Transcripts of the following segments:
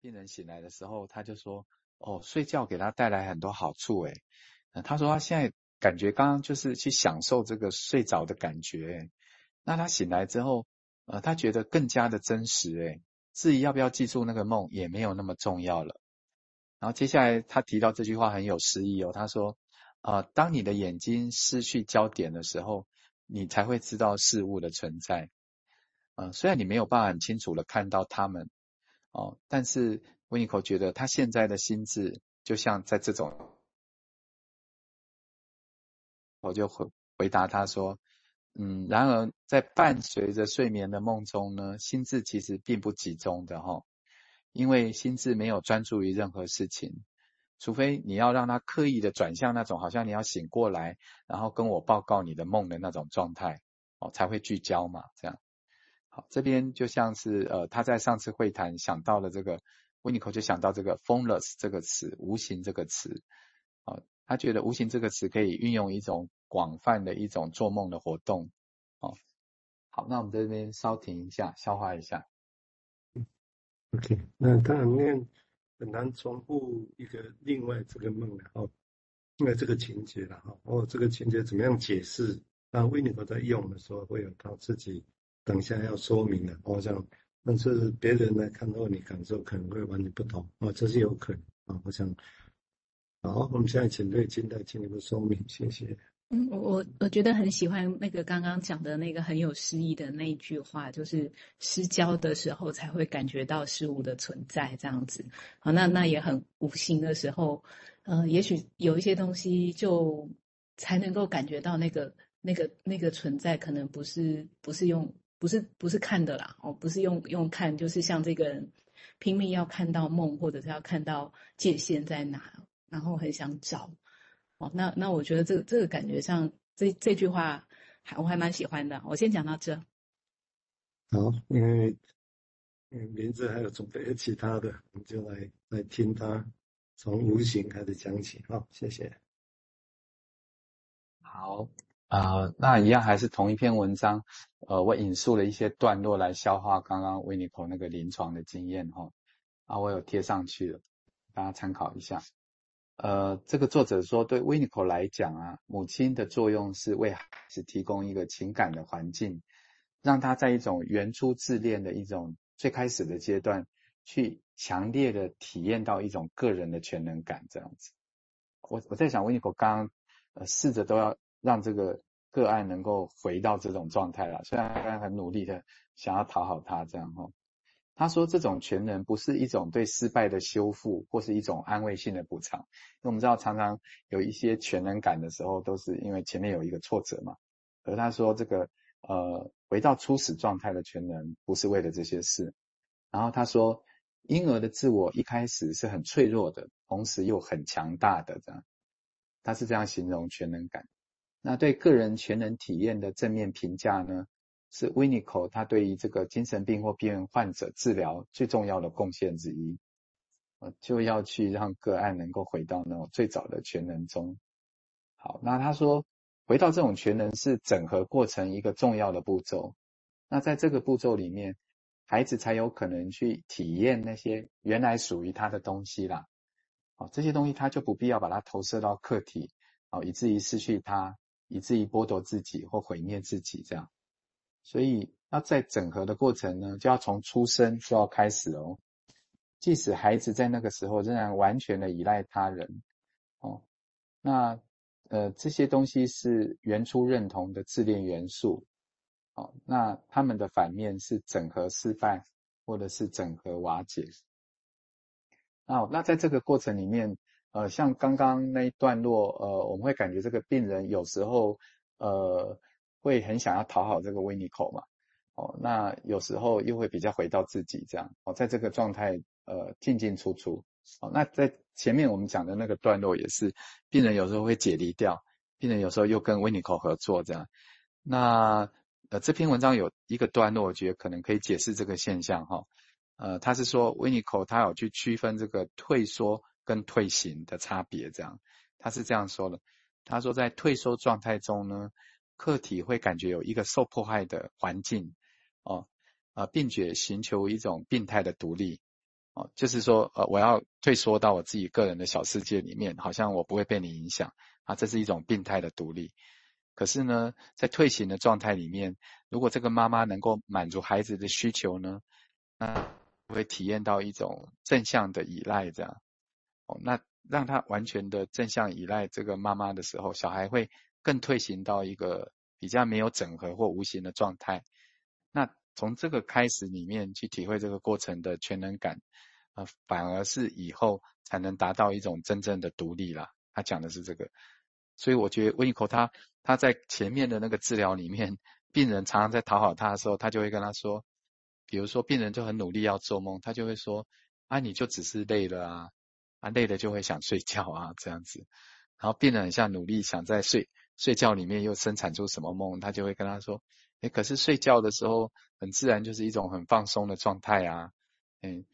病人醒来的时候，他就说：“哦，睡觉给他带来很多好处。”诶，他说他现在感觉刚刚就是去享受这个睡着的感觉。那他醒来之后，呃，他觉得更加的真实。诶，至于要不要记住那个梦，也没有那么重要了。然后接下来他提到这句话很有诗意哦，他说：“啊、呃，当你的眼睛失去焦点的时候，你才会知道事物的存在。呃，虽然你没有办法很清楚的看到它们。”哦，但是温尼科觉得他现在的心智就像在这种，我就回回答他说，嗯，然而在伴随着睡眠的梦中呢，心智其实并不集中的哈、哦，因为心智没有专注于任何事情，除非你要让他刻意的转向那种好像你要醒过来，然后跟我报告你的梦的那种状态，哦，才会聚焦嘛，这样。好，这边就像是呃，他在上次会谈想到了这个，温尼科就想到这个 “formless” 这个词，无形这个词，啊，他觉得无形这个词可以运用一种广泛的一种做梦的活动，哦，好，那我们这边稍停一下，消化一下。OK，那当然念很难重复一个另外这个梦然后，因为这个情节了哈，哦，这个情节怎么样解释？当温尼科在用的时候，会有他自己。等一下要说明的，我想，但是别人来看到你感受可能会完全不同，哦，这是有可能啊，我想，好，我们现在请瑞金来进一步说明，谢谢。嗯，我我我觉得很喜欢那个刚刚讲的那个很有诗意的那一句话，就是失焦的时候才会感觉到事物的存在，这样子。好，那那也很无形的时候，呃，也许有一些东西就才能够感觉到那个那个那个存在，可能不是不是用。不是不是看的啦，哦，不是用用看，就是像这个人拼命要看到梦，或者是要看到界限在哪，然后很想找，哦，那那我觉得这个这个感觉上，这这句话还我还蛮喜欢的。我先讲到这。好，因为名字还有准备其他的，我们就来来听他从无形开始讲起。好，谢谢。好。啊、那一样还是同一篇文章，呃，我引述了一些段落来消化刚刚温尼科那个临床的经验哈，啊，我有贴上去了，大家参考一下。呃，这个作者说，对温尼科来讲啊，母亲的作用是为孩子提供一个情感的环境，让他在一种原初自恋的一种最开始的阶段，去强烈的体验到一种个人的全能感这样子。我我在想温尼科刚刚呃试着都要。让这个个案能够回到这种状态了，虽然他很努力的想要讨好他这样哈。他说这种全能不是一种对失败的修复，或是一种安慰性的补偿。因为我们知道常常有一些全能感的时候，都是因为前面有一个挫折嘛。而他说这个呃回到初始状态的全能不是为了这些事。然后他说婴儿的自我一开始是很脆弱的，同时又很强大的这样。他是这样形容全能感。那对个人全能体验的正面评价呢，是温尼科他对于这个精神病或边缘患者治疗最重要的贡献之一，呃，就要去让个案能够回到那种最早的全能中。好，那他说回到这种全能是整合过程一个重要的步骤。那在这个步骤里面，孩子才有可能去体验那些原来属于他的东西啦。好，这些东西他就不必要把它投射到客体，好，以至于失去它。以至于剥夺自己或毁灭自己，这样，所以要在整合的过程呢，就要从出生就要开始哦。即使孩子在那个时候仍然完全的依赖他人，哦，那呃这些东西是原初认同的自恋元素，哦，那他们的反面是整合失败或者是整合瓦解。那那在这个过程里面。呃，像刚刚那一段落，呃，我们会感觉这个病人有时候，呃，会很想要讨好这个温尼口嘛，哦，那有时候又会比较回到自己这样，哦，在这个状态，呃，进进出出，哦，那在前面我们讲的那个段落也是，病人有时候会解离掉，病人有时候又跟温尼口合作这样，那呃这篇文章有一个段落，我觉得可能可以解释这个现象哈，呃，他是说温尼口他有去区分这个退缩。跟退行的差别，这样，他是这样说的。他说，在退缩状态中呢，客体会感觉有一个受迫害的环境，哦，啊，并且寻求一种病态的独立。哦，就是说，呃，我要退缩到我自己个人的小世界里面，好像我不会被你影响啊，这是一种病态的独立。可是呢，在退行的状态里面，如果这个妈妈能够满足孩子的需求呢，那会体验到一种正向的依赖，这样。哦，那让他完全的正向依赖这个妈妈的时候，小孩会更退行到一个比较没有整合或无形的状态。那从这个开始里面去体会这个过程的全能感，呃，反而是以后才能达到一种真正的独立啦。他讲的是这个，所以我觉得温尼科他他在前面的那个治疗里面，病人常常在讨好他的时候，他就会跟他说，比如说病人就很努力要做梦，他就会说啊，你就只是累了啊，啊累了就会想睡觉啊这样子，然后病人很像努力想在睡睡觉里面又生产出什么梦，他就会跟他说。诶，可是睡觉的时候，很自然就是一种很放松的状态啊，嗯，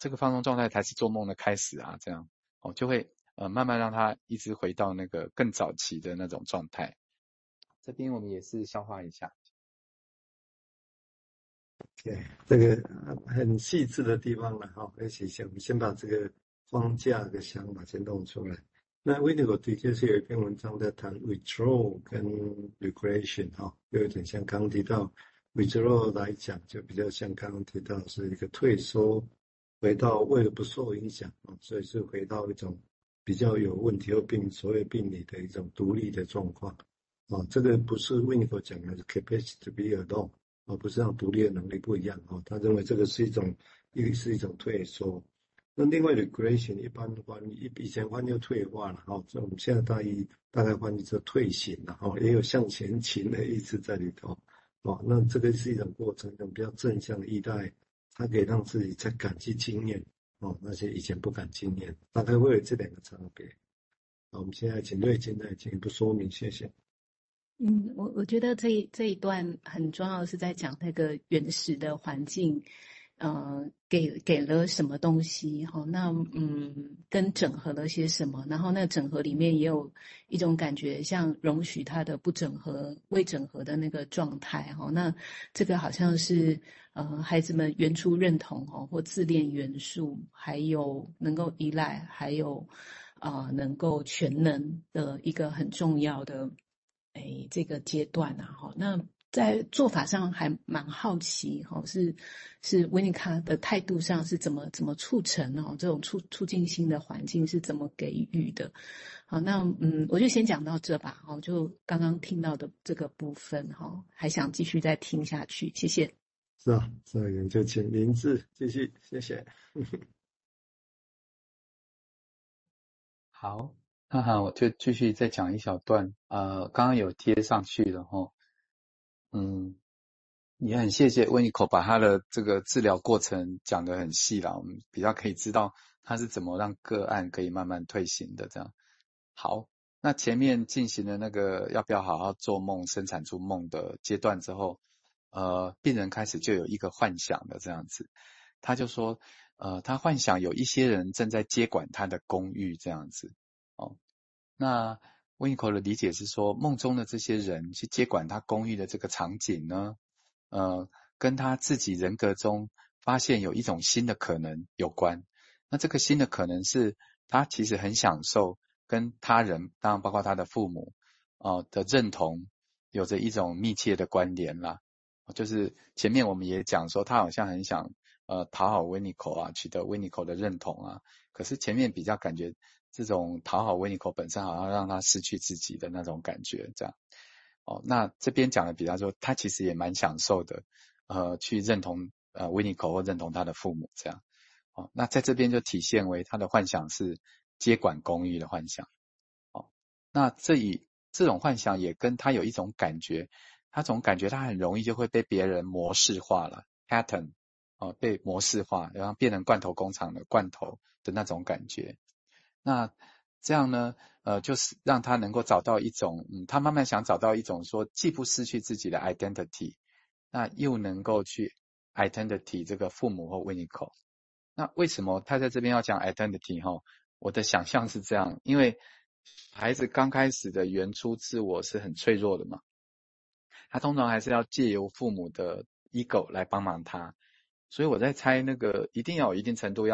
这个放松状态才是做梦的开始啊，这样哦，就会呃慢慢让他一直回到那个更早期的那种状态。这边我们也是消化一下。对，这个很细致的地方了哈，而且先我们先把这个框架的想法先弄出来。那 Winnicott 的确是有一篇文章在谈 withdrawal 跟 recreation 哈，又有点像刚刚提到 withdrawal 来讲，就比较像刚刚提到是一个退缩，回到为了不受影响啊，所以是回到一种比较有问题或病所谓病理的一种独立的状况啊。这个不是 Winnicott 讲的是 capacity to be alone，而不是让独立的能力不一样啊。他认为这个是一种，一是一种退缩。那另外的 regression 一般翻译，以前翻译就退化了哈，所以我们现在大一大概翻译就退行了哈，也有向前倾的意思在里头，哦，那这个是一种过程，一种比较正向的意态，它可以让自己再感激经验，哦，那些以前不敢经验，大概会有这两个差别。好，我们现在请瑞金来进一步说明，谢谢。嗯，我我觉得这一这一段很重要，是在讲那个原始的环境。呃，给给了什么东西？哈，那嗯，跟整合了些什么？然后那整合里面也有一种感觉，像容许他的不整合、未整合的那个状态。哈，那这个好像是呃，孩子们原初认同哈，或自恋元素，还有能够依赖，还有啊、呃，能够全能的一个很重要的哎，这个阶段啊。哈，那。在做法上还蛮好奇哈，是是维尼卡的态度上是怎么怎么促成哦？这种促促进性的环境是怎么给予的？好，那嗯，我就先讲到这吧。好，就刚刚听到的这个部分哈，还想继续再听下去。谢谢。是啊，所以就请林志继续，谢谢。好，那好，我就继续再讲一小段。呃，刚刚有贴上去了哈。嗯，也很谢谢温尼科把他的这个治疗过程讲得很细了，我们比较可以知道他是怎么让个案可以慢慢退行的。这样好，那前面进行了那个要不要好好做梦、生产出梦的阶段之后，呃，病人开始就有一个幻想的这样子，他就说，呃，他幻想有一些人正在接管他的公寓这样子，哦，那。温尼科的理解是说，梦中的这些人去接管他公寓的这个场景呢，呃，跟他自己人格中发现有一种新的可能有关。那这个新的可能是他其实很享受跟他人，当然包括他的父母，哦、呃、的认同，有着一种密切的关联啦。就是前面我们也讲说，他好像很想呃讨好温尼科啊，取得温尼科的认同啊。可是前面比较感觉。这种讨好维尼科本身，好像让他失去自己的那种感觉，这样。哦，那这边讲的比方说，他其实也蛮享受的，呃，去认同呃维尼科或认同他的父母，这样。哦，那在这边就体现为他的幻想是接管公寓的幻想。哦，那这以这种幻想也跟他有一种感觉，他总感觉他很容易就会被别人模式化了，pattern，哦，被模式化，然后变成罐头工厂的罐头的那种感觉。那这样呢，呃，就是让他能够找到一种，嗯，他慢慢想找到一种说，既不失去自己的 identity，那又能够去 identity 这个父母或 Winiko。那为什么他在这边要讲 identity 哈？我的想象是这样，因为孩子刚开始的原初自我是很脆弱的嘛，他通常还是要借由父母的 ego 来帮忙他。所以我在猜那个一定要有一定程度要